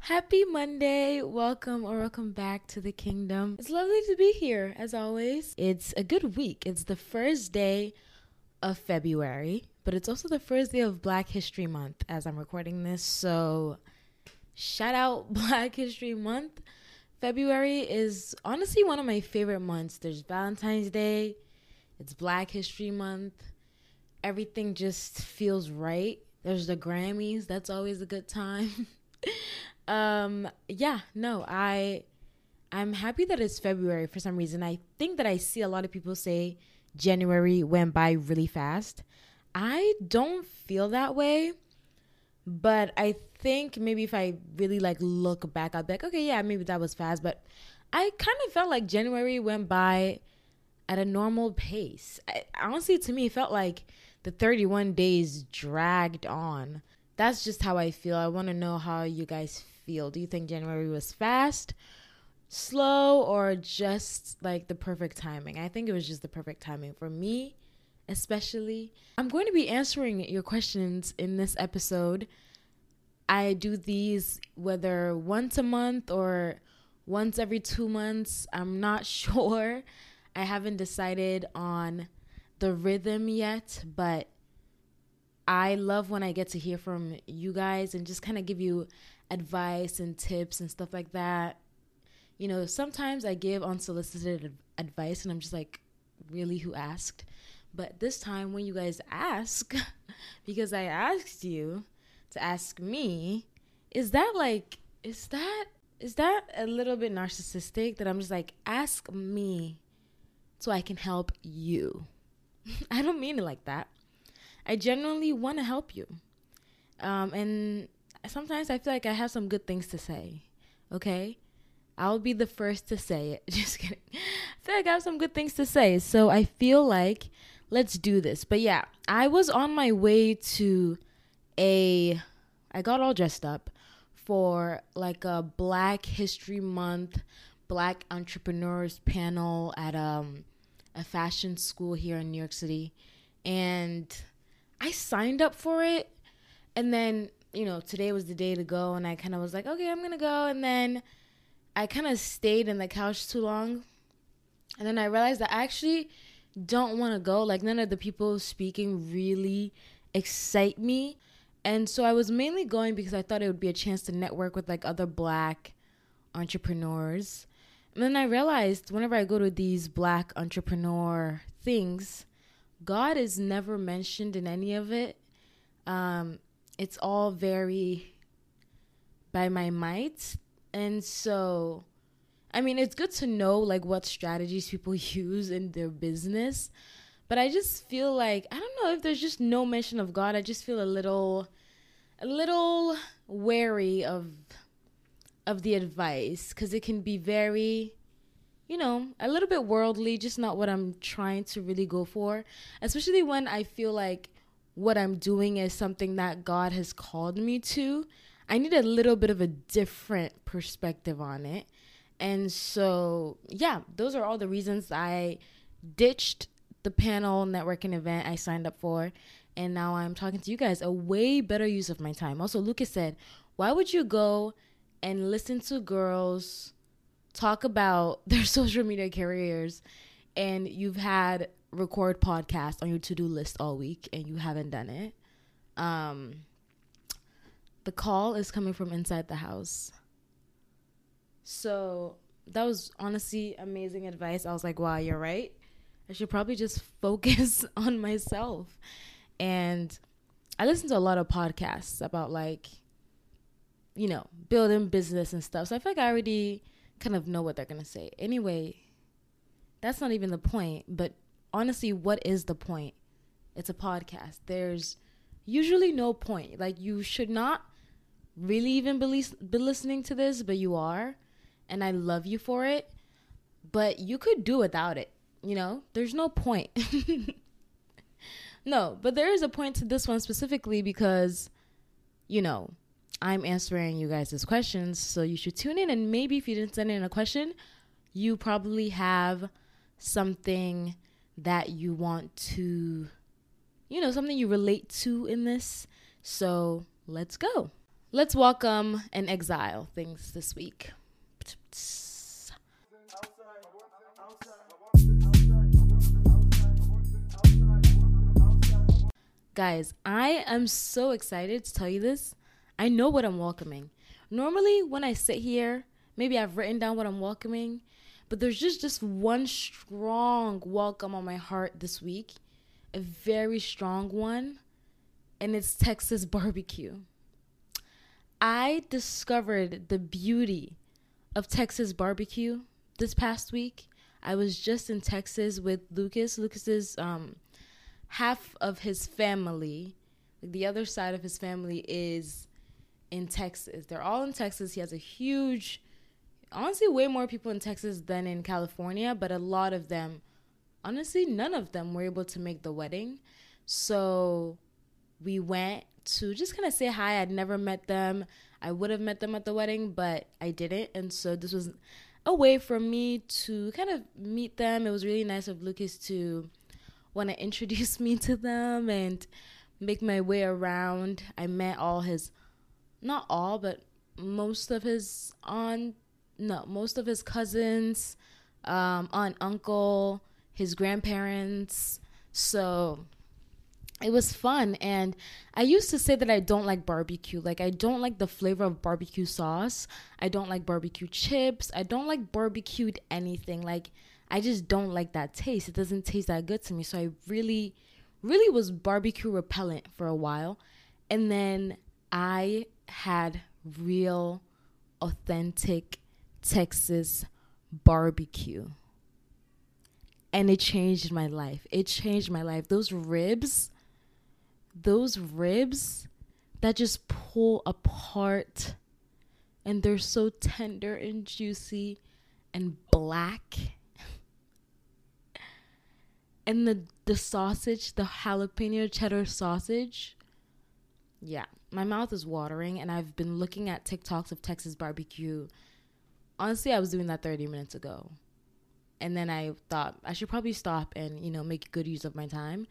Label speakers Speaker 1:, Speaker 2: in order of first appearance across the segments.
Speaker 1: Happy Monday. Welcome or welcome back to the kingdom. It's lovely to be here as always. It's a good week. It's the first day of February, but it's also the first day of Black History Month as I'm recording this. So, shout out Black History Month. February is honestly one of my favorite months. There's Valentine's Day, it's Black History Month. Everything just feels right. There's the Grammys. That's always a good time. um yeah, no, I I'm happy that it's February for some reason. I think that I see a lot of people say January went by really fast. I don't feel that way. But I think maybe if I really like look back, I'll be like, okay, yeah, maybe that was fast. But I kind of felt like January went by at a normal pace. I, honestly, to me, it felt like the 31 days dragged on. That's just how I feel. I want to know how you guys feel. Do you think January was fast, slow, or just like the perfect timing? I think it was just the perfect timing for me, especially. I'm going to be answering your questions in this episode. I do these whether once a month or once every two months. I'm not sure. I haven't decided on the rhythm yet, but I love when I get to hear from you guys and just kind of give you advice and tips and stuff like that. You know, sometimes I give unsolicited advice and I'm just like, really, who asked? But this time, when you guys ask, because I asked you to ask me, is that like, is that, is that a little bit narcissistic that I'm just like, ask me so I can help you? I don't mean it like that. I genuinely want to help you. Um, and sometimes I feel like I have some good things to say. Okay? I'll be the first to say it. Just kidding. I feel like I have some good things to say. So I feel like let's do this. But yeah, I was on my way to a I got all dressed up for like a Black History Month Black Entrepreneurs panel at um a fashion school here in New York City. And I signed up for it. And then, you know, today was the day to go. And I kind of was like, okay, I'm going to go. And then I kind of stayed in the couch too long. And then I realized that I actually don't want to go. Like, none of the people speaking really excite me. And so I was mainly going because I thought it would be a chance to network with like other black entrepreneurs. And then I realized whenever I go to these black entrepreneur things, God is never mentioned in any of it. Um, it's all very by my might. And so, I mean, it's good to know like what strategies people use in their business. But I just feel like, I don't know if there's just no mention of God. I just feel a little, a little wary of of the advice because it can be very you know a little bit worldly just not what i'm trying to really go for. Especially when i feel like what i'm doing is something that god has called me to i need a little bit of a different perspective on it. And so yeah those are all the reasons i ditched the panel networking event i signed up for. And now i'm talking to you guys a way better use of my time. Also lucas said why would you go and listen to girls talk about their social media careers. And you've had record podcast on your to-do list all week and you haven't done it. Um the call is coming from inside the house. So that was honestly amazing advice. I was like wow you're right. I should probably just focus on myself. And i listen to a lot of podcasts about like you know, building business and stuff. So I feel like I already kind of know what they're going to say. Anyway, that's not even the point. But honestly, what is the point? It's a podcast. There's usually no point. Like, you should not really even be, be listening to this, but you are. And I love you for it. But you could do without it. You know, there's no point. no, but there is a point to this one specifically because, you know, I'm answering you guys' questions. So you should tune in. And maybe if you didn't send in a question, you probably have something that you want to, you know, something you relate to in this. So let's go. Let's welcome an exile things this week. Guys, I am so excited to tell you this. I know what I'm welcoming. Normally, when I sit here, maybe I've written down what I'm welcoming, but there's just just one strong welcome on my heart this week, a very strong one, and it's Texas barbecue. I discovered the beauty of Texas barbecue this past week. I was just in Texas with Lucas. Lucas's um, half of his family, the other side of his family, is in Texas. They're all in Texas. He has a huge, honestly, way more people in Texas than in California, but a lot of them, honestly, none of them were able to make the wedding. So we went to just kind of say hi. I'd never met them. I would have met them at the wedding, but I didn't. And so this was a way for me to kind of meet them. It was really nice of Lucas to want to introduce me to them and make my way around. I met all his, not all, but most of his on no, most of his cousins, um, aunt, uncle, his grandparents. So it was fun. And i used to say that i don't like barbecue. Like i don't like the flavor of barbecue sauce. I don't like barbecue chips. I don't like barbecued anything. Like i just don't like that taste. It doesn't taste that good to me. So i really really was barbecue repellent for a while. And then i had real authentic texas barbecue and it changed my life it changed my life those ribs those ribs that just pull apart and they're so tender and juicy and black. and the the sausage, the jalapeno cheddar sausage. Yeah, my mouth is watering and I've been looking at TikToks of Texas barbecue. Honestly, I was doing that 30 minutes ago. And then I thought I should probably stop and, you know, make good use of my time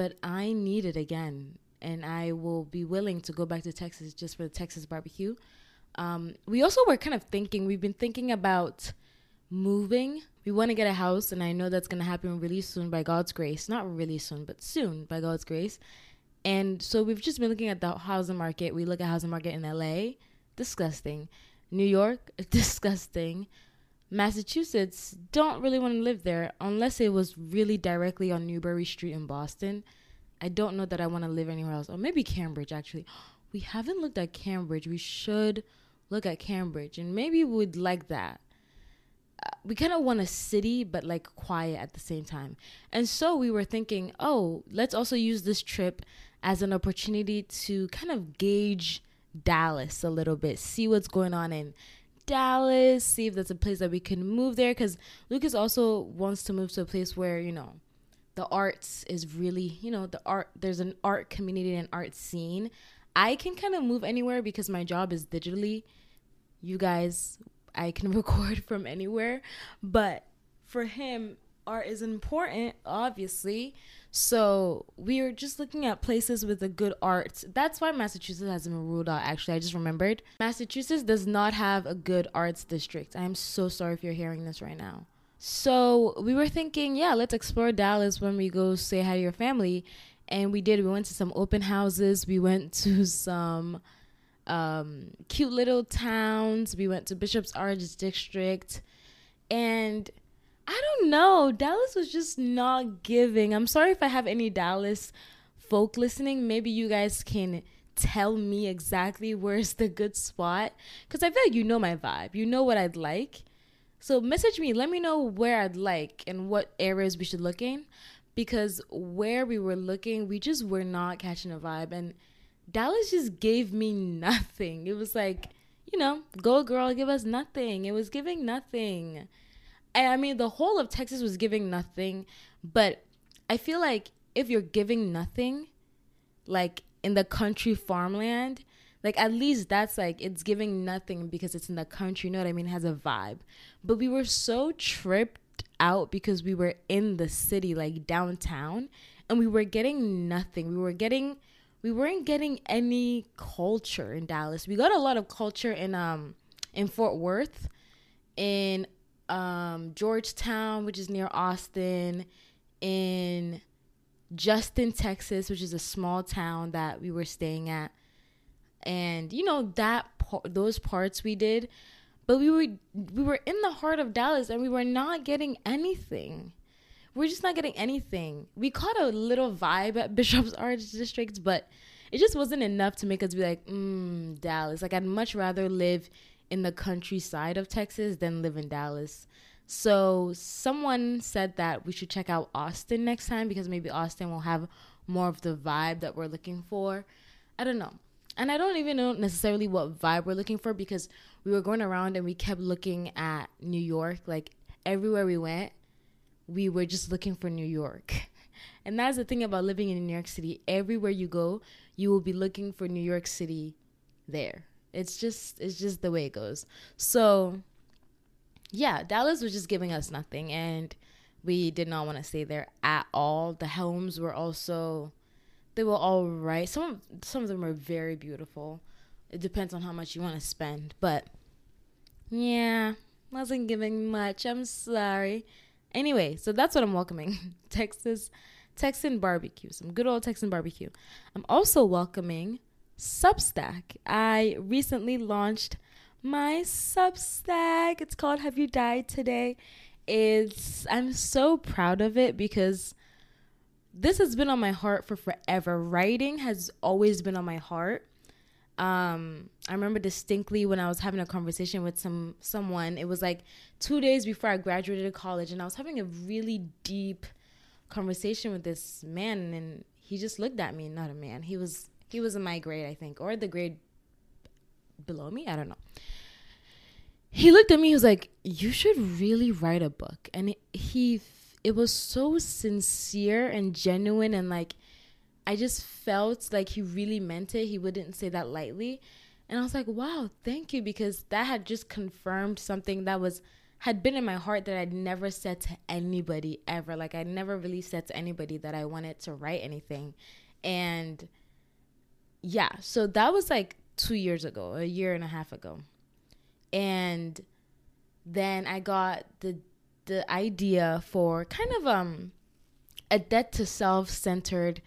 Speaker 1: but I need it again, and I will be willing to go back to Texas just for the Texas barbecue. Um, we also were kind of thinking, we've been thinking about moving. We want to get a house, and I know that's going to happen really soon by God's grace. Not really soon, but soon by God's grace. And so we've just been looking at the housing market. We look at housing market in LA, disgusting. New York, disgusting. Massachusetts don't really want to live there unless it was really directly on Newbury Street in Boston. I don't know that I want to live anywhere else. Or maybe Cambridge, actually. We haven't looked at Cambridge. We should look at Cambridge, and maybe we'd like that. Uh, we kind of want a city, but like quiet at the same time. And so we were thinking, oh, let's also use this trip as an opportunity to kind of gauge Dallas a little bit, see what's going on in Dallas, see if that's a place that we can move there. Because Lucas also wants to move to a place where, you know, the arts is really, you know, the art, there's an art community and art scene. I can kind of move anywhere because my job is digitally. You guys, I can record from anywhere. But for him, art is important, obviously. So we were just looking at places with a good art. That's why Massachusetts hasn't been ruled out, actually. I just remembered. Massachusetts does not have a good arts district. I am so sorry if you're hearing this right now. So we were thinking, yeah, let's explore Dallas when we go say hi to your family. And we did. We went to some open houses. We went to some um, cute little towns. We went to Bishop's Arts District. And I don't know. Dallas was just not giving. I'm sorry if I have any Dallas folk listening. Maybe you guys can tell me exactly where's the good spot because I feel like you know my vibe. You know what I'd like. So message me. Let me know where I'd like and what areas we should look in because where we were looking, we just were not catching a vibe and Dallas just gave me nothing. It was like, you know, go girl, give us nothing. It was giving nothing. I mean, the whole of Texas was giving nothing, but I feel like if you're giving nothing, like in the country farmland, like at least that's like it's giving nothing because it's in the country, you know what I mean? It has a vibe. But we were so tripped tripped out because we were in the city, like downtown, and we were getting nothing. We were getting we weren't getting any culture in Dallas. We got a lot of culture in um in Fort Worth, in um Georgetown, which is near Austin, in Justin, Texas, which is a small town that we were staying at. And you know that those parts we did, but we were we were in the heart of Dallas and we were not getting anything we're just not getting anything. We caught a little vibe at Bishop's Arts District, but it just wasn't enough to make us be like, mm, Dallas. Like, I'd much rather live in the countryside of Texas than live in Dallas. So, someone said that we should check out Austin next time because maybe Austin will have more of the vibe that we're looking for. I don't know. And I don't even know necessarily what vibe we're looking for because we were going around and we kept looking at New York. Like, everywhere we went, we were just looking for New York. And that's the thing about living in New York City. Everywhere you go, you will be looking for New York City there. It's just it's just the way it goes. So yeah, Dallas was just giving us nothing and we did not want to stay there at all. The homes were also they were all right. Some some of them were very beautiful. It depends on how much you want to spend, but yeah, wasn't giving much. I'm sorry. Anyway, so that's what I'm welcoming. Texas Texan barbecue, some good old Texan barbecue. I'm also welcoming Substack. I recently launched my Substack. It's called Have You Died Today? It's I'm so proud of it because this has been on my heart for forever. Writing has always been on my heart. Um, I remember distinctly when I was having a conversation with some someone. It was like two days before I graduated college, and I was having a really deep conversation with this man, and he just looked at me. Not a man. He was he was in my grade, I think, or the grade below me. I don't know. He looked at me. He was like, "You should really write a book," and it, he it was so sincere and genuine, and like I just felt like he really meant it. He wouldn't say that lightly. And I was like, wow, thank you, because that had just confirmed something that was had been in my heart that I'd never said to anybody ever. Like I never really said to anybody that I wanted to write anything. And yeah, so that was like two years ago, a year and a half ago. And then I got the the idea for kind of um a death to self centered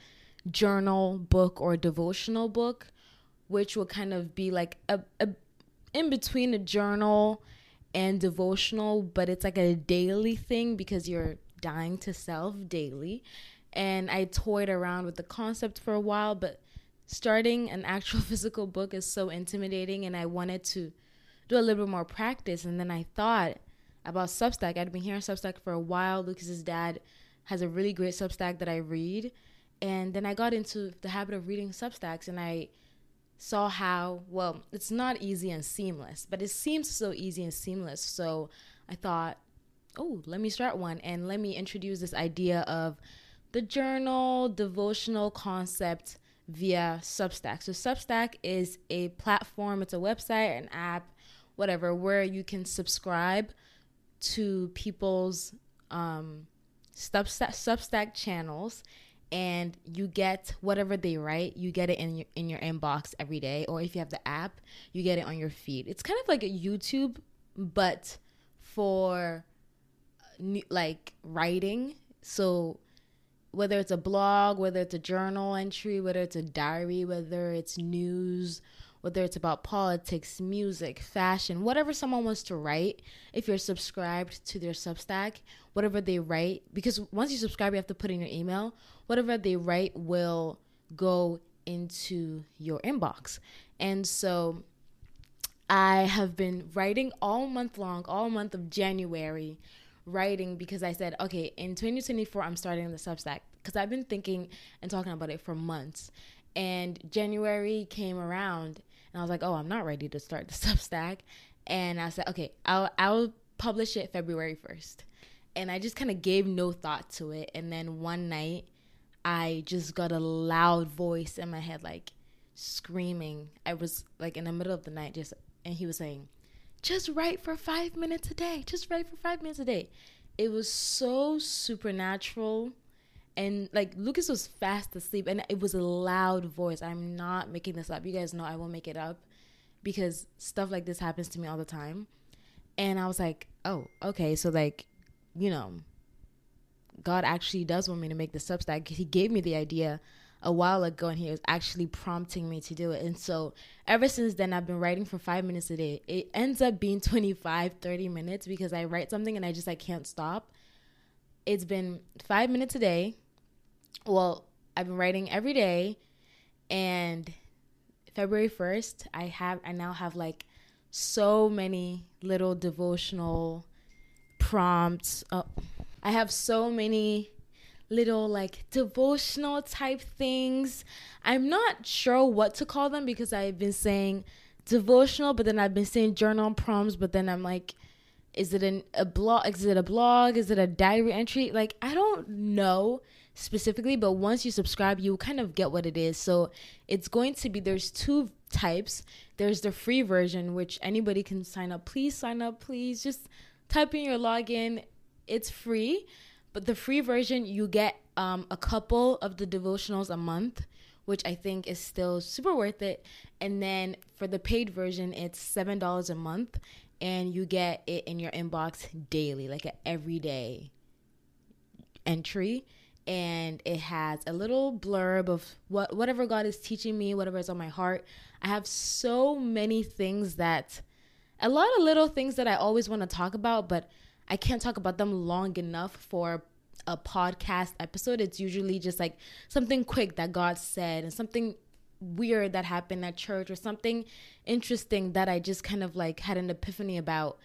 Speaker 1: journal book or devotional book, which will kind of be like a, a in between a journal and devotional, but it's like a daily thing because you're dying to self daily. And I toyed around with the concept for a while, but starting an actual physical book is so intimidating, and I wanted to do a little bit more practice. And then I thought about Substack. I'd been hearing Substack for a while. Lucas's dad has a really great Substack that I read and then I got into the habit of reading Substacks and I saw how, well, it's not easy and seamless, but it seems so easy and seamless. So I thought, oh, let me start one and let me introduce this idea of the journal devotional concept via Substack. So Substack is a platform, it's a website, an app, whatever, where you can subscribe to people's um, Substack, Substack channels and you get whatever they write you get it in your in your inbox every day or if you have the app you get it on your feed it's kind of like a youtube but for like writing so whether it's a blog whether it's a journal entry whether it's a diary whether it's news whether it's about politics, music, fashion, whatever someone wants to write, if you're subscribed to their Substack, whatever they write, because once you subscribe, you have to put in your email, whatever they write will go into your inbox. And so I have been writing all month long, all month of January, writing because I said, okay, in 2024, I'm starting the Substack because I've been thinking and talking about it for months. And January came around and I was like, oh, I'm not ready to start the Substack. And I said, okay, I'll I'll publish it February 1st. And I just kind of gave no thought to it. And then one night, I just got a loud voice in my head, like screaming. I was like in the middle of the night, just, and he was saying, just write for five minutes a day. Just write for five minutes a day. it was so supernatural and like Lucas was fast asleep and it was a loud voice. I'm not making this up. You guys know I won't make it up because stuff like this happens to me all the time. And I was like, "Oh, okay, so like, you know, God actually does want me to make the Substack. He gave me the idea a while ago and he was actually prompting me to do it. And so ever since then, I've been writing for five minutes a day. It ends up being 25, 30 minutes because I write something and I just, I can't stop. It's been five minutes a day. Well, I've been writing every day and February 1st, I have, I now have like so many little devotional prompts. Oh, I have so many little like devotional type things. I'm not sure what to call them because I've been saying devotional, but then I've been saying journal prompts, but then I'm like, is it an, a blog? Is it a blog? Is it a diary entry? Like, I don't know specifically, but once you subscribe, you kind of get what it is. So it's going to be there's two types. There's the free version, which anybody can sign up. Please sign up, please. Just type in your login. It's free. But the free version, you get um, a couple of the devotionals a month, which I think is still super worth it. And then for the paid version, it's seven dollars a month, and you get it in your inbox daily, like an everyday entry. And it has a little blurb of what whatever God is teaching me, whatever is on my heart. I have so many things that, a lot of little things that I always want to talk about, but I can't talk about them long enough for a podcast episode. It's usually just like something quick that God said and something weird that happened at church or something interesting that I just kind of like had an epiphany about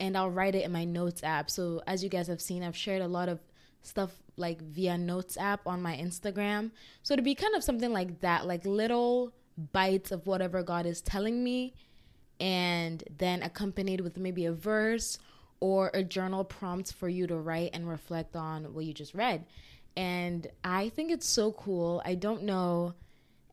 Speaker 1: and I'll write it in my notes app. So as you guys have seen, I've shared a lot of stuff like via notes app on my Instagram. So to be kind of something like that, like little bites of whatever God is telling me and then accompanied with maybe a verse or a journal prompt for you to write and reflect on what you just read. And I think it's so cool. I don't know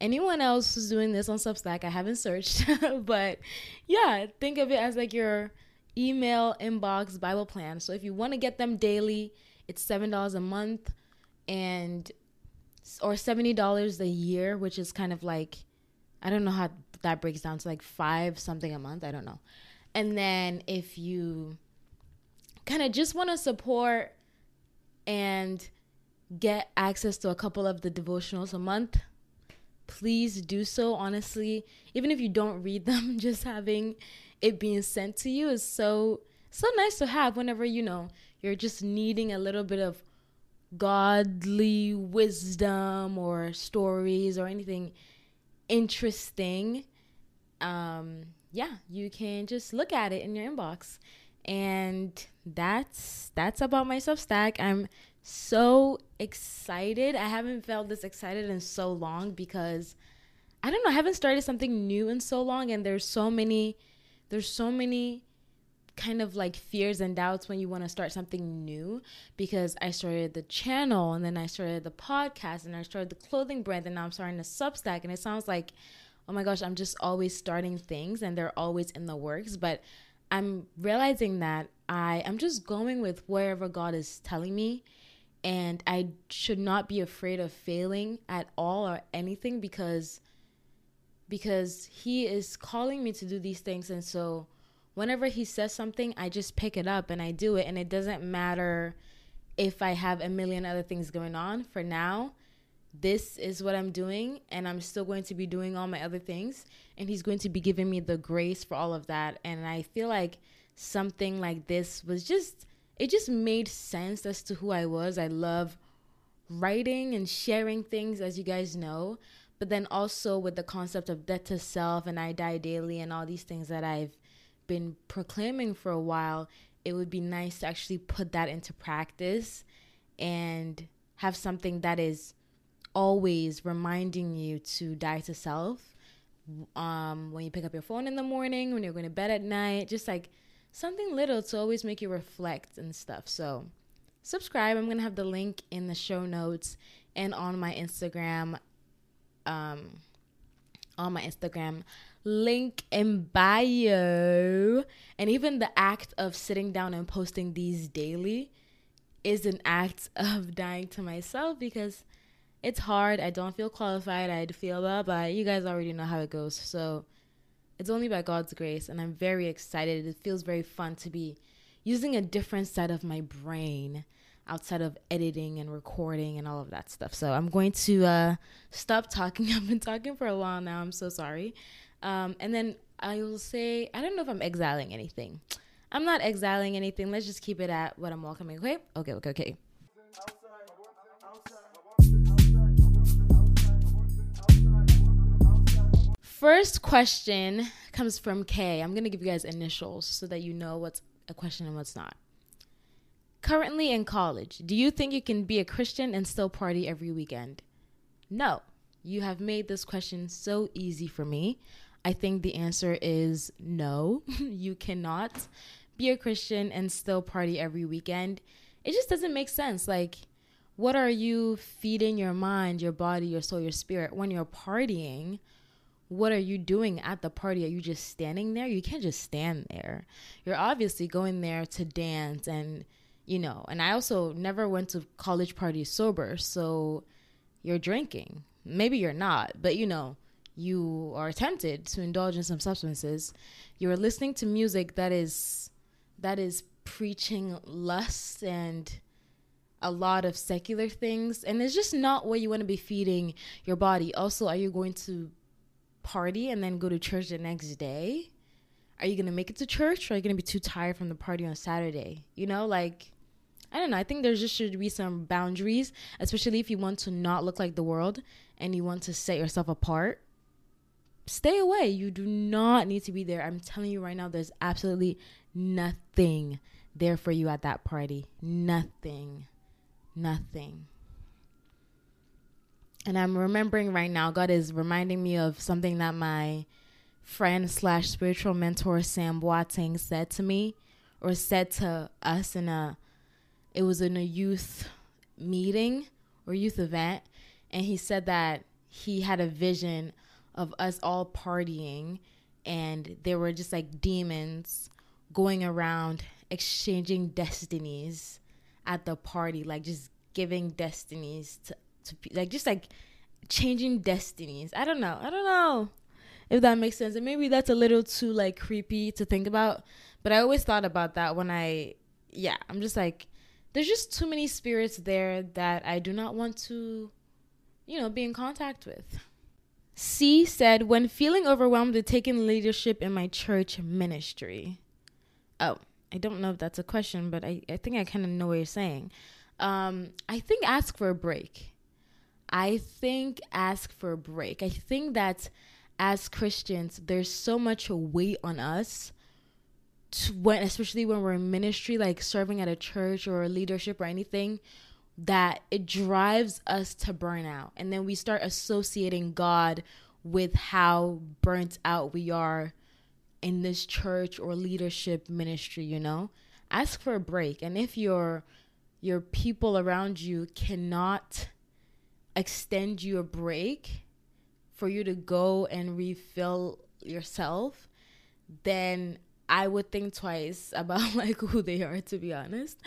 Speaker 1: anyone else who's doing this on Substack. I haven't searched, but yeah, think of it as like your email inbox Bible plan. So if you want to get them daily, it's $7 a month and or $70 a year, which is kind of like I don't know how that breaks down to like 5 something a month, I don't know. And then if you kind of just want to support and get access to a couple of the devotionals a month, please do so. Honestly, even if you don't read them, just having it being sent to you is so so nice to have whenever you know you're just needing a little bit of godly wisdom or stories or anything interesting. Um, yeah, you can just look at it in your inbox and that's that's about my Substack. I'm so excited. I haven't felt this excited in so long because I don't know, I haven't started something new in so long and there's so many there's so many kind of like fears and doubts when you want to start something new because I started the channel and then I started the podcast and I started the clothing brand and now I'm starting a Substack and it sounds like oh my gosh, I'm just always starting things and they're always in the works, but I'm realizing that I am just going with wherever God is telling me and I should not be afraid of failing at all or anything because because he is calling me to do these things. And so whenever he says something I just pick it up and I do it. And it doesn't matter if I have a million other things going on. For now this is what I'm doing and I'm still going to be doing all my other things and he's going to be giving me the grace for all of that and I feel like something like this was just it just made sense as to who I was. I love writing and sharing things as you guys know, but then also with the concept of death to self and I die daily and all these things that I've been proclaiming for a while, it would be nice to actually put that into practice and have something that is always reminding you to die to self um, when you pick up your phone in the morning, when you're going to bed at night, just like something little to always make you reflect and stuff. So, subscribe. I'm going to have the link in the show notes and on my Instagram. Um, on my Instagram, link in bio. And even the act of sitting down and posting these daily is an act of dying to myself because it's hard. I don't feel qualified. I feel blah blah. You guys already know how it goes. So it's only by God's grace, and I'm very excited. It feels very fun to be using a different side of my brain outside of editing and recording and all of that stuff. So I'm going to uh, stop talking. I've been talking for a while now. I'm so sorry. Um, and then I will say, I don't know if I'm exiling anything. I'm not exiling anything. Let's just keep it at what I'm welcoming. Okay? Okay, okay, okay. First question comes from Kay. I'm going to give you guys initials so that you know what's a question and what's not. Currently in college, do you think you can be a Christian and still party every weekend? No. You have made this question so easy for me. I think the answer is no. you cannot be a Christian and still party every weekend. It just doesn't make sense. Like, what are you feeding your mind, your body, your soul, your spirit when you're partying? What are you doing at the party? Are you just standing there? You can't just stand there. You're obviously going there to dance and, you know, and I also never went to college parties sober. So you're drinking. Maybe you're not, but you know, you are tempted to indulge in some substances. You're listening to music that is that is preaching lust and a lot of secular things and it's just not what you want to be feeding your body also are you going to party and then go to church the next day are you to make it to church or are you to be too tired from the party on saturday you know like i don't know i think there just should be some boundaries especially if you want to not look like the world and you want to set yourself apart stay away you do not need to be there i'm telling you right now there's absolutely nothing there for you at that party. Nothing. Nothing. And I'm remembering right now, God is reminding me of something that my friend slash spiritual mentor Sam Boateng said to me or said to us in a it was in a youth meeting or youth event. And he said that he had a vision of us all partying and there were just like demons going around exchanging destinies at the party, like just giving destinies to, to like just like changing destinies. I don't know. I don't know if that makes sense. And maybe that's a little too like creepy to think about, but I always thought about that when I yeah, I'm just like there's just too many spirits there that I do not want to you know, be in contact with. C said, when feeling overwhelmed with taking leadership in my church ministry. Oh, I don't know if that's a question, but I, I think I kind of know what you're saying. Um, I think ask for a break. I think ask for a break. I think that as Christians, there's so much weight on us when, especially when we're in ministry, like serving at a church or leadership or anything, that it drives us to burn out. And then we start associating God with how burnt out we are in this church or leadership ministry, you know? Ask for a break. And if your your people around you cannot extend you a break for you to go and refill yourself, then I would think twice about like who they are to be honest.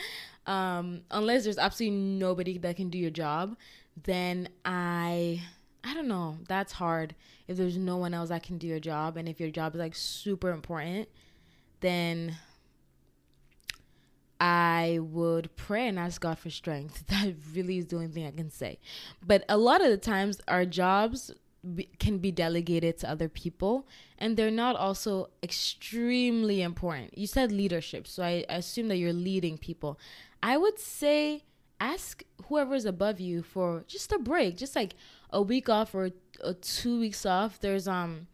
Speaker 1: Um, unless there's absolutely nobody that can do your job, then I I don't know. That's hard. If there's no one else that can do your job, and if your job is like super important, then I would pray and ask God for strength. That really is the only thing I can say. But a lot of the times, our jobs can be delegated to other people, and they're not also extremely important. You said leadership, so I assume that you're leading people. I would say ask whoever's above you for just a break, just like a week off or, or two weeks off. There's um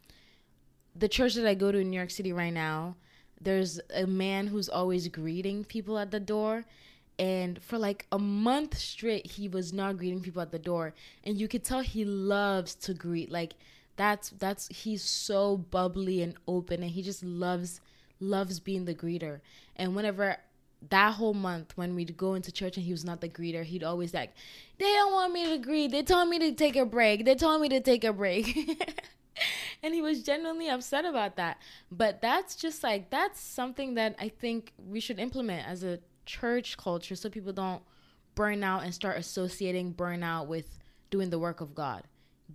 Speaker 1: the church that I go to in New York City right now. There's a man who's always greeting people at the door. And for like a month straight, he was not greeting people at the door. And you could tell he loves to greet. Like that's that's he's so bubbly and open and he just loves loves being the greeter. And whenever that whole month when we'd go into church and he was not the greeter, he'd always like, they don't want me to greet. They told me to take a break. They told me to take a break. and he was genuinely upset about that. But that's just like that's something that I think we should implement as a church culture so people don't burn out and start associating burnout with doing the work of God.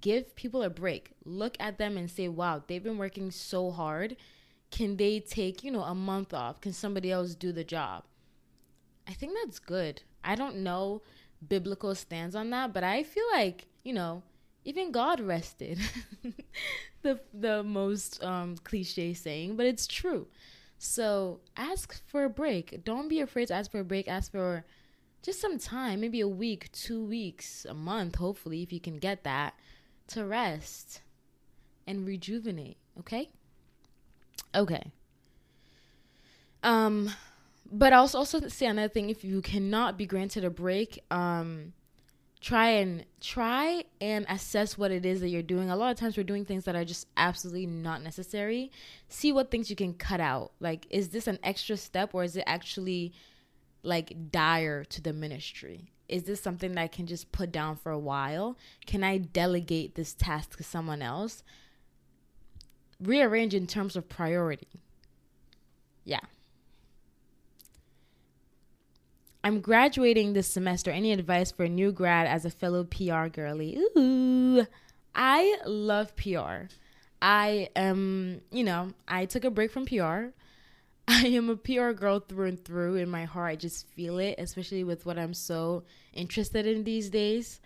Speaker 1: Give people a break. Look at them and say, wow, they've been working so hard. Can they take, you know, a month off? Can somebody else do the job? I think that's good. I don't know biblical stance on that, but I feel like, you know, even God rested. the the most um cliche saying, but it's true. So ask for a break. Don't be afraid to ask for a break. Ask for just some time, maybe a week, two weeks, a month, hopefully, if you can get that, to rest and rejuvenate. Okay? Okay. Um, but I'll also say another thing if you cannot be granted a break, um, try and try and assess what it is that you're doing. A lot of times we're doing things that are just absolutely not necessary. See what things you can cut out. Like is this an extra step or is it actually like dire to the ministry? Is this something that I can just put down for a while? Can I delegate this task to someone else? Rearrange in terms of priority. Yeah. I'm graduating this semester. Any advice for a new grad as a fellow PR girly? Ooh, I love PR. I am, you know, I took a break from PR. I am a PR girl through and through. In my heart, I just feel it, especially with what I'm so interested in these days.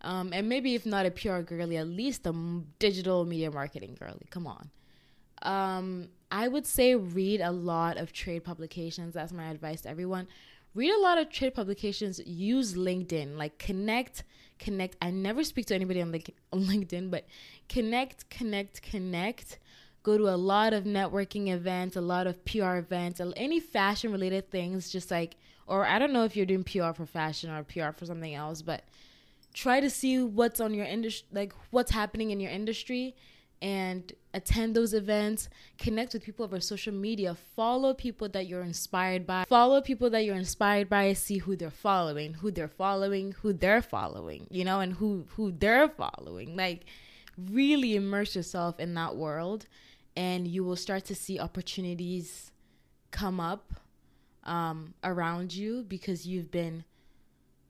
Speaker 1: Um, and maybe if not a PR girly, at least a digital media marketing girly. Come on. Um, I would say read a lot of trade publications. That's my advice to everyone read a lot of trade publications use linkedin like connect connect. I never speak to anybody on, linkedin but connect connect connect. Go to a lot of networking events a lot of pr events any fashion related things just like or i don't know if you're doing pr for fashion or pr for something else but try to see what's on your industry like what's happening in your industry and attend those events, connect with people over social media, follow people that you're inspired by, follow people that you're inspired by, see who they're following, who they're following, who they're following, you know, and who who they're following. Like really immerse yourself in that world and you will start to see opportunities come up um, around you because you've been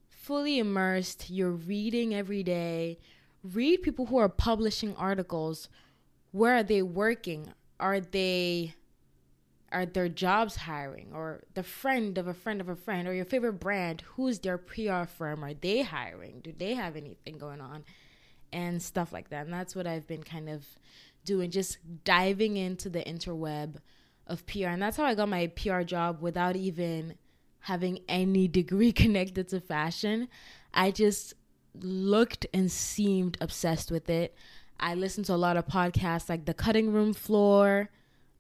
Speaker 1: fully immersed. You're reading every day. Read people who are publishing articles where are they working? Are they are their jobs hiring? Or the friend of a friend of a friend or your favorite brand who's their pr firm? Are they hiring? Do they have anything going on? And stuff like that. And that's what i've been kind of doing just diving into the interweb of pr and that's how i got my pr job without even having any degree connected to fashion. I just looked and seemed obsessed with it I listen to a lot of podcasts like The Cutting Room Floor,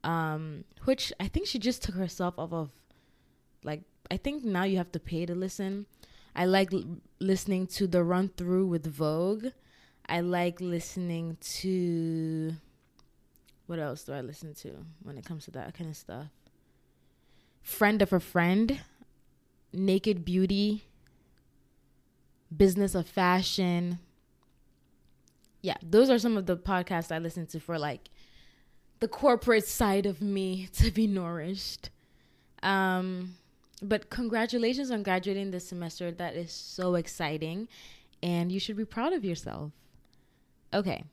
Speaker 1: um, which I think she just took herself off of, like, I think now you have to pay to listen. I like l- listening to The Run Through with Vogue. I like listening to. What else do I listen to when it comes to that kind of stuff? Friend of a Friend, Naked Beauty, Business of Fashion yeah, those are some of the podcasts I listen to for like the corporate side of me to be nourished. Um, but congratulations on graduating this semester. That is so exciting. And you should be proud of yourself. Okay.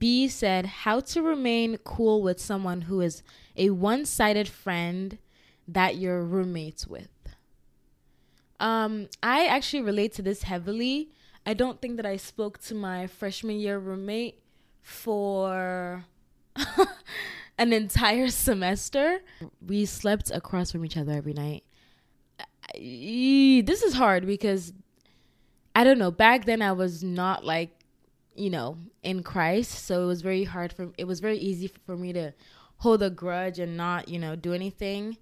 Speaker 1: B said, How to remain cool with someone who is a one sided friend that you're roommates with. Um, I actually relate to this heavily I don't think that I spoke to my freshman year roommate for an entire semester. We slept across from each other every night. This is hard because I don't know. Back then, I was not like, you know, in Christ. So it was very hard for it was very easy for me to hold a grudge and not, you know, do anything.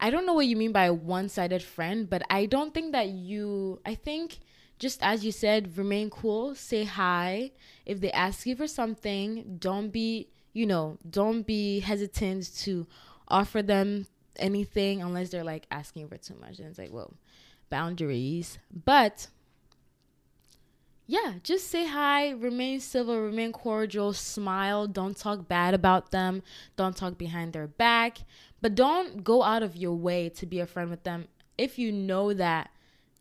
Speaker 1: I don't know what you mean by a one sided friend, but I don't think that you, I think just as you said, remain cool, say hi. If they ask you for something, don't be, you know, don't be hesitant to offer them anything unless they're like asking for too much. And it's like, whoa, boundaries. But yeah, just say hi, remain civil, remain cordial, smile, don't talk bad about them, don't talk behind their back, but don't go out of your way to be a friend with them if you know that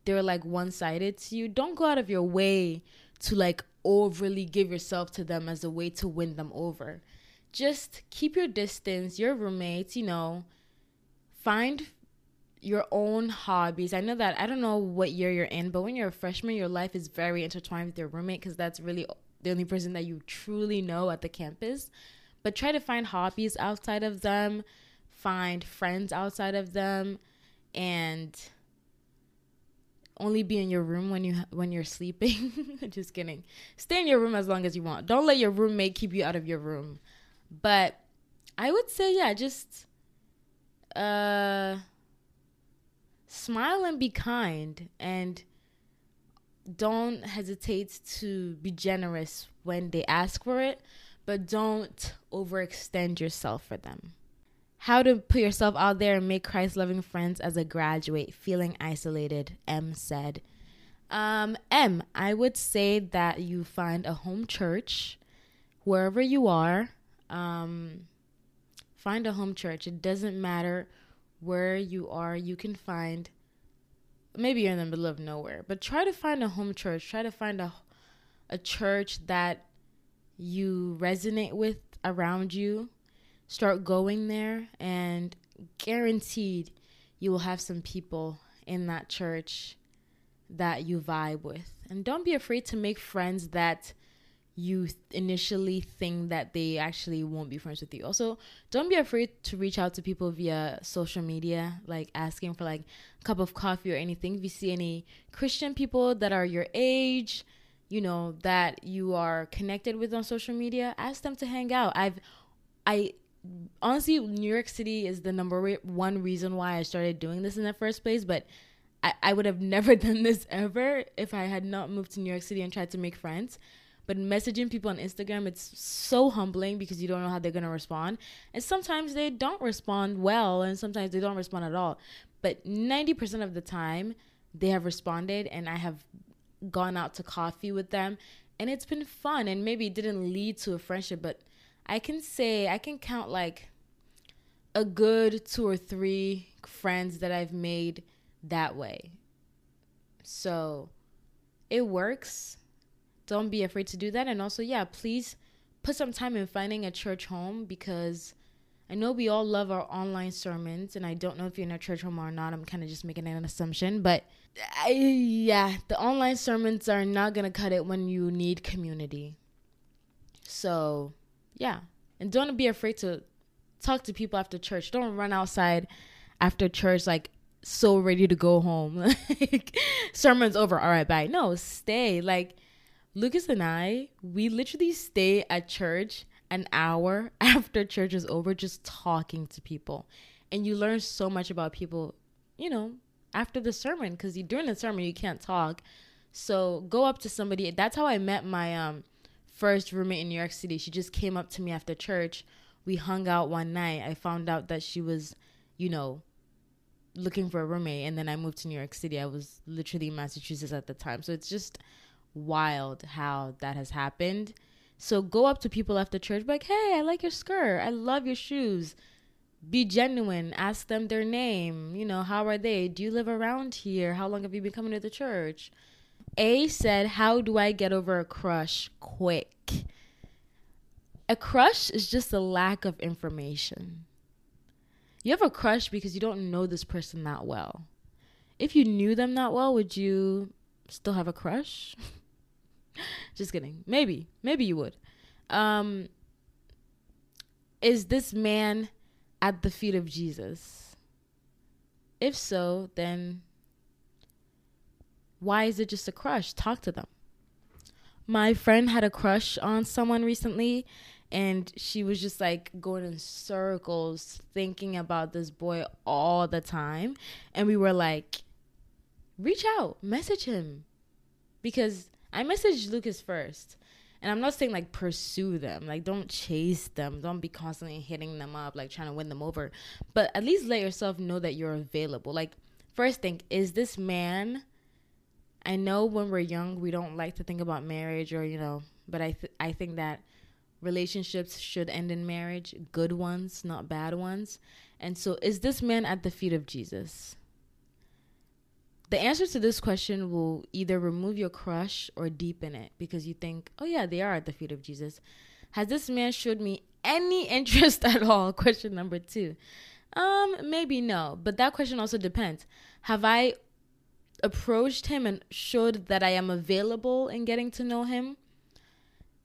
Speaker 1: they're like one sided to you, don't go out of your way to like overly give yourself to them as a way to win them over. Just keep your distance, your roommates, you know, find your own hobbies. I know that I don't know what year you're in, but when you're a freshman, your life is very intertwined with your roommate because that's really the only person that you truly know at the campus. But try to find hobbies outside of them, find friends outside of them, and only be in your room when you when you're sleeping. Just kidding. Stay in your room as long as you want. Don't let your roommate keep you out of your room. But I would say yeah, just uh smile and be kind and don't hesitate to be generous when they ask for it, but don't overextend yourself for them. How to put yourself out there and make Christ loving friends as a graduate feeling isolated, M said. Um, M, I would say that you find a home church wherever you are. Um, find a home church. It doesn't matter where you are, you can find maybe you're in the middle of nowhere, but try to find a home church. Try to find a a church that you resonate with around you. Start going there and guaranteed you will have some people in that church that you vibe with. And don't be afraid to make friends that you initially think that they actually won't be friends with you. Also, don't be afraid to reach out to people via social media, like asking for like a cup of coffee or anything. If you see any Christian people that are your age, you know, that you are connected with on social media, ask them to hang out. I've I honestly New York City is the number one reason why I started doing this in the first place, but I, I would have never done this ever if I had not moved to New York City and tried to make friends but messaging people on Instagram, it's so humbling because you don't know how they're going to respond. And sometimes they don't respond well, and sometimes they don't respond at all. But 90% of the time, they have responded, and I have gone out to coffee with them, and it's been fun. And maybe it didn't lead to a friendship, but I can say, I can count like a good two or three friends that I've made that way. So it works don't be afraid to do that. And also, yeah, please put some time in finding a church home because I know we all love our online sermons, and I don't know if you're in a church home or not. I'm kind of just making an assumption, but I, yeah, the online sermons are not gonna cut it when you need community. So, yeah, and don't be afraid to talk to people after church. Don't run outside after church like so ready to go home. like sermon's over. All right, bye. No, stay. Like Lucas and I, we literally stay at church an hour after church is over just talking to people. And you learn so much about people, you know, after the sermon because during the sermon you can't talk. So go up to somebody. That's how I met my um first roommate in New York City. She just came up to me after church. We hung out one night. I found out that she was, you know, looking for a roommate and then I moved to New York City. I was literally in Massachusetts at the time. So it's just wild how that has happened. So go up to people after church, like, hey, I like your skirt. I love your shoes. Be genuine. Ask them their name. You know, how are they? Do you live around here? How long have you been coming to the church? A said, How do I get over a crush quick? A crush is just a lack of information. You have a crush because you don't know this person that well. If you knew them that well, would you still have a crush? Just kidding. Maybe. Maybe you would. Um is this man at the feet of Jesus? If so, then why is it just a crush? Talk to them. My friend had a crush on someone recently and she was just like going in circles thinking about this boy all the time and we were like reach out message him because I messaged Lucas first. And I'm not saying like pursue them, like don't chase them, don't be constantly hitting them up, like trying to win them over. But at least let yourself know that you're available. Like, first think, is this man? I know when we're young, we don't like to think about marriage or, you know, but I, th- I think that relationships should end in marriage, good ones, not bad ones. And so, is this man at the feet of Jesus? the answer to this question will either remove your crush or deepen it because you think, oh, yeah, they are at the feet of Jesus. Has this man showed me any interest at all? Question number two. Um, maybe no, but that question also depends. Have I approached him and showed that I am available in getting to know him?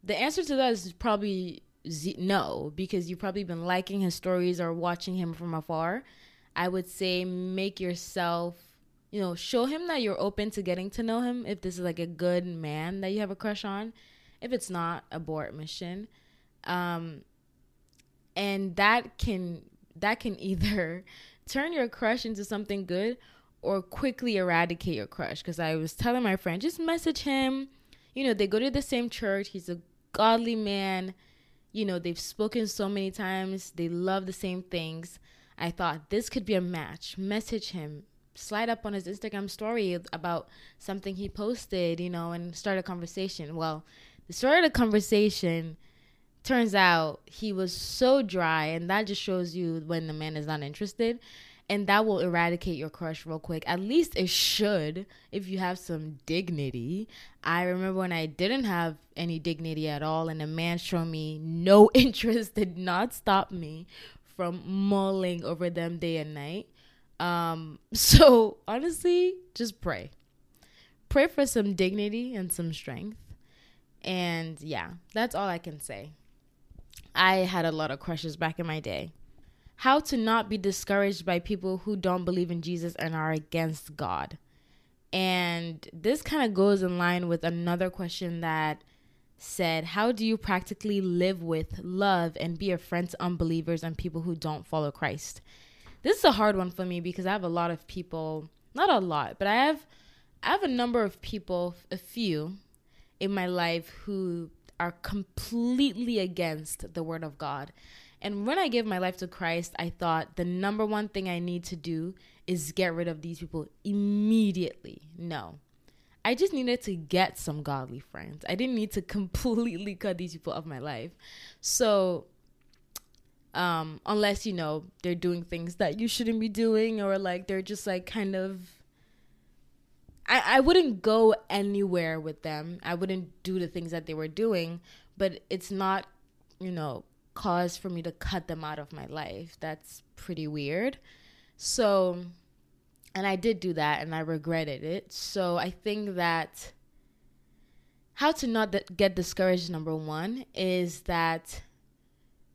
Speaker 1: The answer to that is probably z- no, because you've probably been liking his stories or watching him from afar. I would say make yourself you know, show him that you're open to getting to know him if this is like a good man that you have a crush on. If it's not, abort mission. Um, and that can that can either turn your crush into something good or quickly eradicate your crush. Because I was telling my friend, just message him. You know, they go to the same church. He's a godly man. You know, they've spoken so many times. They love the same things. I thought this could be a match. Message him, slide up on his Instagram story about something he posted, you know, and start a conversation. Well, the start of the conversation turns out he was so dry, and that just shows you when the man is not interested. And that will eradicate your crush real quick. At least it should if you have some dignity. I remember when I didn't have any dignity at all, and a man showed me no interest, did not stop me from mulling over them day and night um, so honestly, just pray. Pray for some dignity and some strength. And yeah, that's all I can say. I had a lot of crushes back in my day. How to not be discouraged by people who don't believe in Jesus and are against God. And this kind of goes in line with another question that said, How do you practically live with, love, and be a friend to unbelievers and people who don't follow Christ? this is a hard one for me because I have a lot of people, not a lot, but I have I have a number of people, a few in my life who are completely against the word of God. And when I gave my life to Christ, I thought the number one thing I need to do is get rid of these people immediately. No. I just needed to get some godly friends. I didn't need to completely cut these people off my life. So um, unless you know they're doing things that you shouldn't be doing or like they're just like kind of I, I wouldn't go anywhere with them i wouldn't do the things that they were doing but it's not you know cause for me to cut them out of my life that's pretty weird so and i did do that and i regretted it so i think that how to not get discouraged number one is that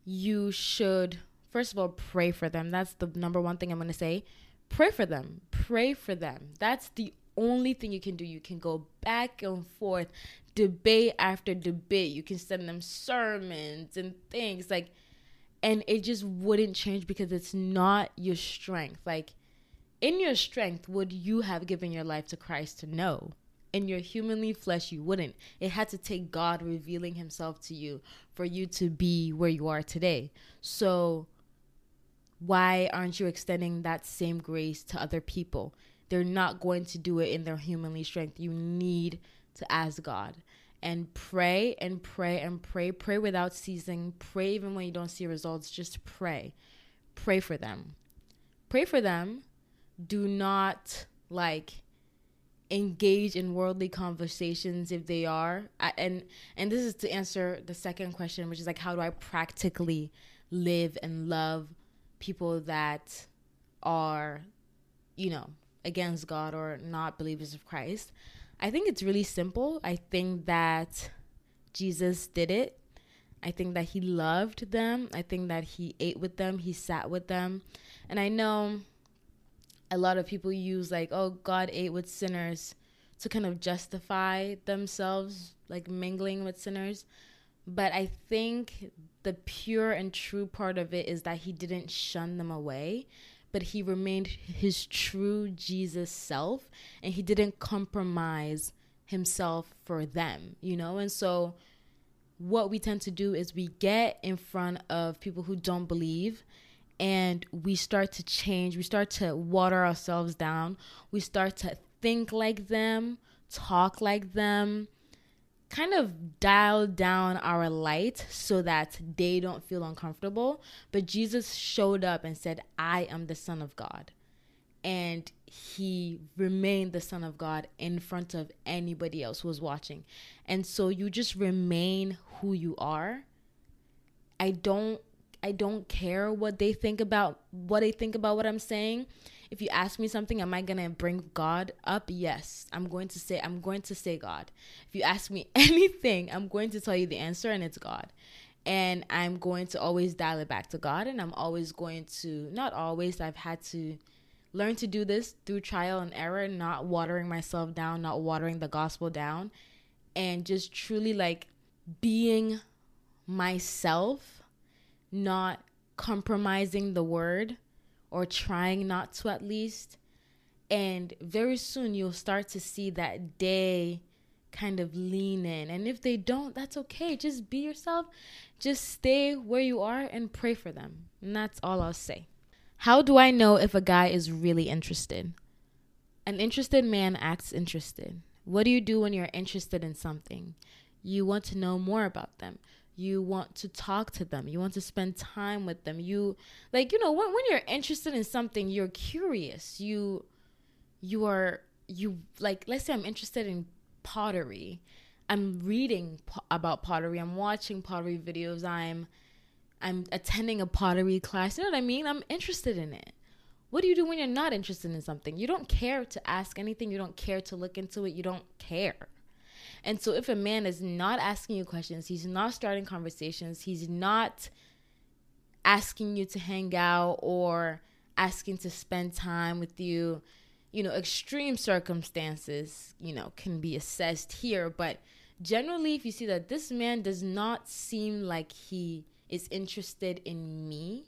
Speaker 1: you should first of all pray for them. That's the number one thing I'm going to say. Pray for them. Pray for them. That's the only thing you can do. You can go back and forth, debate after debate. You can send them sermons and things like and it just wouldn't change because it's not your strength. Like in your strength would you have given your life to Christ to know? in your humanly flesh you wouldn't it had to take god revealing himself to you for you to be where you are today so why aren't you extending that same grace to other people they're not going to do it in their humanly strength. You need to ask god. And pray and pray and pray. Pray without ceasing. Pray even when you don't see results. Just pray. Pray for them. Pray for them. Do not like engage in worldly conversations if they are. And and this is to answer the second question which is like how do i practically live and love people that are you know against god or not believers of christ i think it's really simple. I think that jesus did it. I think that he loved them. I think that he ate with them. He sat with them. And i know a lot of people use like oh god ate with sinners to kind of justify themselves like mingling with sinners. But i think the pure and true part of it is that he didn't shun them away but he remained his true jesus self and he didn't compromise himself for them you know and so what we tend to do is we get in front of people who don't believe and we start to change. We start to water ourselves down. We start to think like them, talk like them, kind of dial down our light so that they don't feel uncomfortable. But Jesus showed up and said, I am the Son of God. and he remained the son of God in front of anybody else who was watching. And so you just remain who you are. I don't I don't care what they think about what they think about what I'm saying. If you ask me something, am I gonna bring God up? Yes, I'm going to say I'm going to say God. If you ask me anything, I'm going to tell you the answer, and it's God. And I'm going to always dial it back to God, and I'm always going to not always. I've had to learn to do this through trial and error, not watering myself down, not watering the gospel down, and just truly like being myself, not compromising the word or trying not to at least. And very soon you'll start to see that day kind of lean in. And if they don't, that's okay. Just be yourself. Just stay where you are and pray for them. And that's all I'll say. How do I know if a guy is really interested? An interested man acts interested. What do you do when you're interested in something? You want to know more about them. You want to talk to them. You want to spend time with them. You like, you know, when, when you're interested in something, you're curious. You you are you like let's say I'm interested in pottery. I'm reading po- about pottery. I'm watching pottery videos. I'm I'm attending a pottery class. You know what I mean? I'm interested in it. What do you do when you're not interested in something? You don't care to ask anything. You don't care to look into it. You don't care. And so if a man is not asking you questions, he's not starting conversations, he's not asking you to hang out or asking to spend time with you, you know, extreme circumstances, you know, can be assessed here, but generally if you see that this man does not seem like he is interested in me,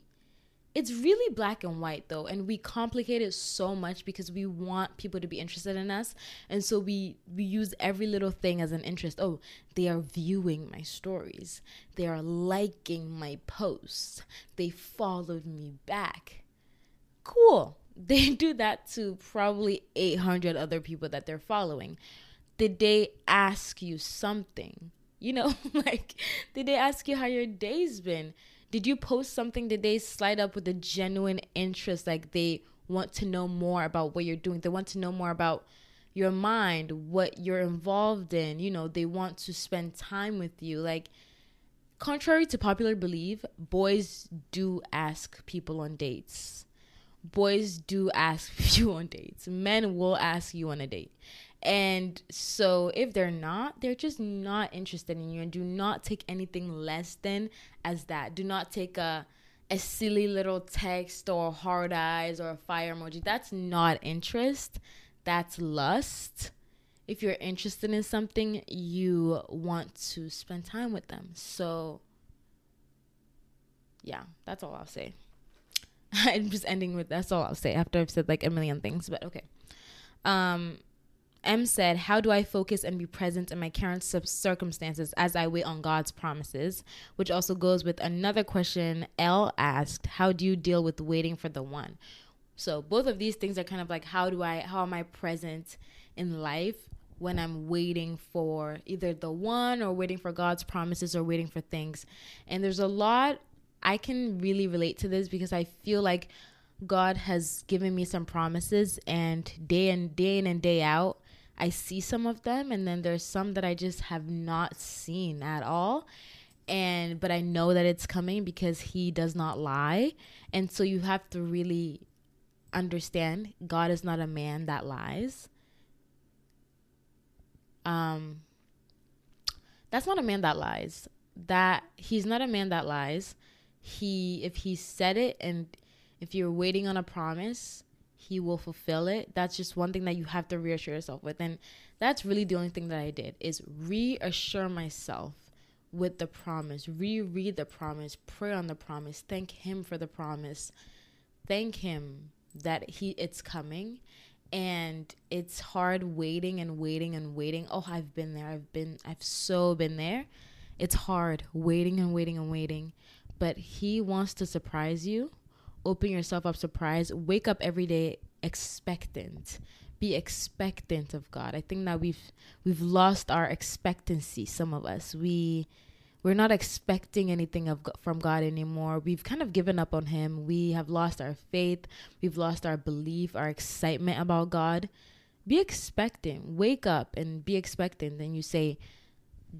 Speaker 1: it's really black and white though and we complicate it so much because we want people to be interested in us and so we we use every little thing as an interest. Oh they are viewing my stories. They are liking my posts. They followed me back. Cool. They do that to probably 800 other people that they're following. Did they ask you something? You know like did they ask you how your day's been did you post something? Did they slide up with a genuine interest like they want to know more about what you're doing? They want to know more about your mind what you're involved in you know they want to spend time with you. Like contrary to popular belief boys do ask people on dates. Boys do ask you on dates. Men will ask you on a date and so if they're not, they're just not interested in you and do not take anything less than as that. Do not take a a silly little text or hard eyes or a fire emoji. That's not interest. That's lust. If you're interested in something, you want to spend time with them. So yeah, that's all I'll say. I'm just ending with that's all I'll say after I've said like a million things, but okay. Um M said, How do I focus and be present in my current circumstances as I wait on God's promises? Which also goes with another question L asked, How do you deal with waiting for the one? So both of these things are kind of like how do I how am I present in life when I'm waiting for either the one or waiting for God's promises or waiting for things. And there's a lot I can really relate to this because I feel like God has given me some promises and day in day in and day out I see some of them and then there's some that I just have not seen at all. And but I know that it's coming because he does not lie. And so you have to really understand God is not a man that lies. Um that's not a man that lies. That he's not a man that lies. He if he said it and if you're waiting on a promise he will fulfill it. That's just one thing that you have to reassure yourself with. And that's really the only thing that I did is reassure myself with the promise, reread the promise, pray on the promise, thank him for the promise. Thank him that he it's coming and it's hard waiting and waiting and waiting. Oh, I've been there. I've been I've so been there. It's hard waiting and waiting and waiting, but he wants to surprise you open yourself up surprise wake up every day expectant be expectant of god i think that we've we've lost our expectancy some of us we we're not expecting anything of from God anymore. We've kind of given up on him. We have lost our faith. We've lost our belief, our excitement about God. Be expectant Wake up and be expectant. Then you say,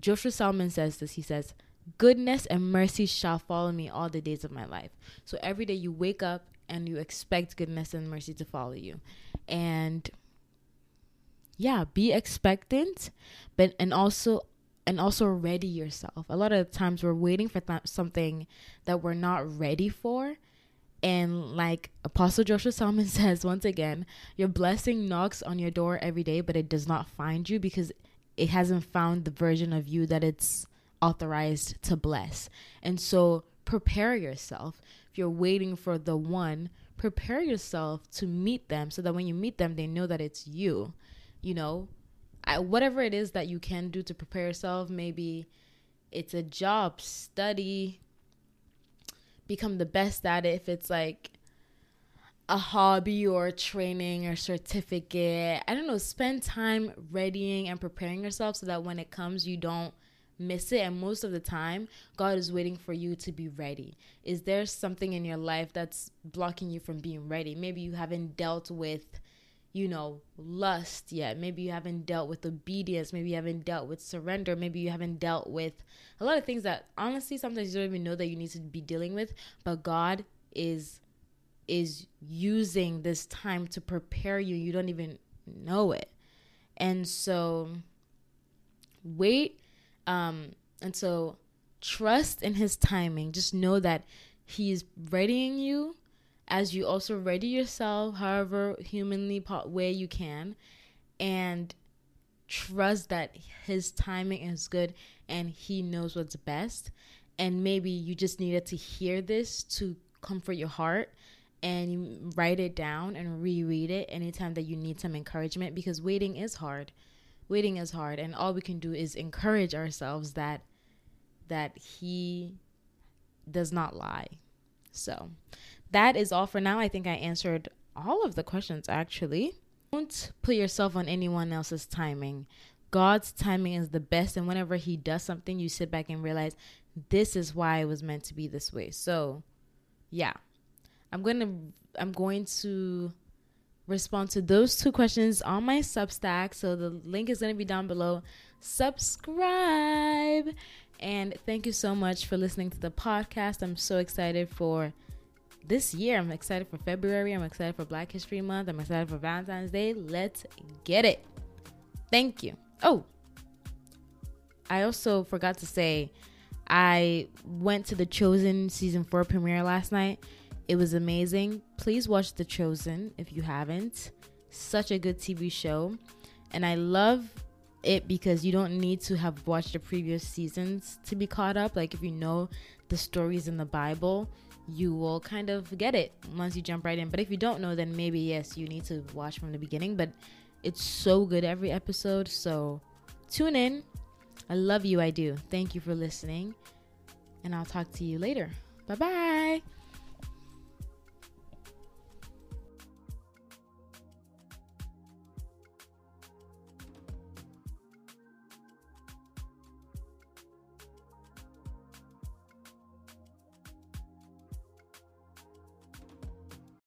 Speaker 1: Joshua Selman says this. He says, Goodness and mercy shall follow me all the days of my life. So every day you wake up and you expect goodness and mercy to follow you. And yeah, be expectant, but and also and also ready yourself. A lot of times we're waiting for th- something that we're not ready for. And like Apostle Joshua Selman says once again, your blessing knocks on your door every day, but it does not find you because it hasn't found the version of you that it's authorized to bless. And so prepare yourself. If you're waiting for the one, prepare yourself to meet them so that when you meet them, they know that it's you. You know, I, whatever it is that you can do to prepare yourself, maybe it's a job, study, become the best at it. If it's like a hobby or training or certificate, I don't know, spend time readying and preparing yourself so that when it comes, you don't miss it. And most of the time, God is waiting for you to be ready. Is there something in your life that's blocking you from being ready? Maybe you haven't dealt with you know, lust yet. Maybe you haven't dealt with obedience. Maybe you haven't dealt with surrender. Maybe you haven't dealt with a lot of things that honestly sometimes you don't even know that you need to be dealing with. But God is is using this time to prepare you. You don't even know it. And so wait um and so trust in his timing. Just know that he's readying you as you also ready yourself however humanly way you can. And trust that his timing is good and he knows what's best. And maybe you just needed to hear this to comfort your heart and you write it down and reread it anytime that you need some encouragement because waiting is hard waiting is hard and all we can do is encourage ourselves that that he does not lie so that is all for now. I think I answered all of the questions actually. Don't put yourself on anyone else's timing. God's timing is the best, and whenever He does something, you sit back and realize this is why it was meant to be this way. So, yeah, I'm gonna I'm going to respond to those two questions on my Substack. So the link is gonna be down below. Subscribe, and thank you so much for listening to the podcast. I'm so excited for this year. I'm excited for February. I'm excited for Black History Month. I'm excited for Valentine's Day. Let's get it. Thank you. Oh, I also forgot to say, I went to the Chosen season four premiere last night. It was amazing. Please watch The Chosen if you haven't. Such a good TV show. And I love it because you don't need to have watched the previous seasons to be caught up. Like, if you know the stories in the Bible, you will kind of get it once you jump right in. But if you don't know, then maybe yes, you need to watch from the beginning. But it's so good every episode. So tune in. I love you. I do. Thank you for listening. And I'll talk to you later. Bye bye.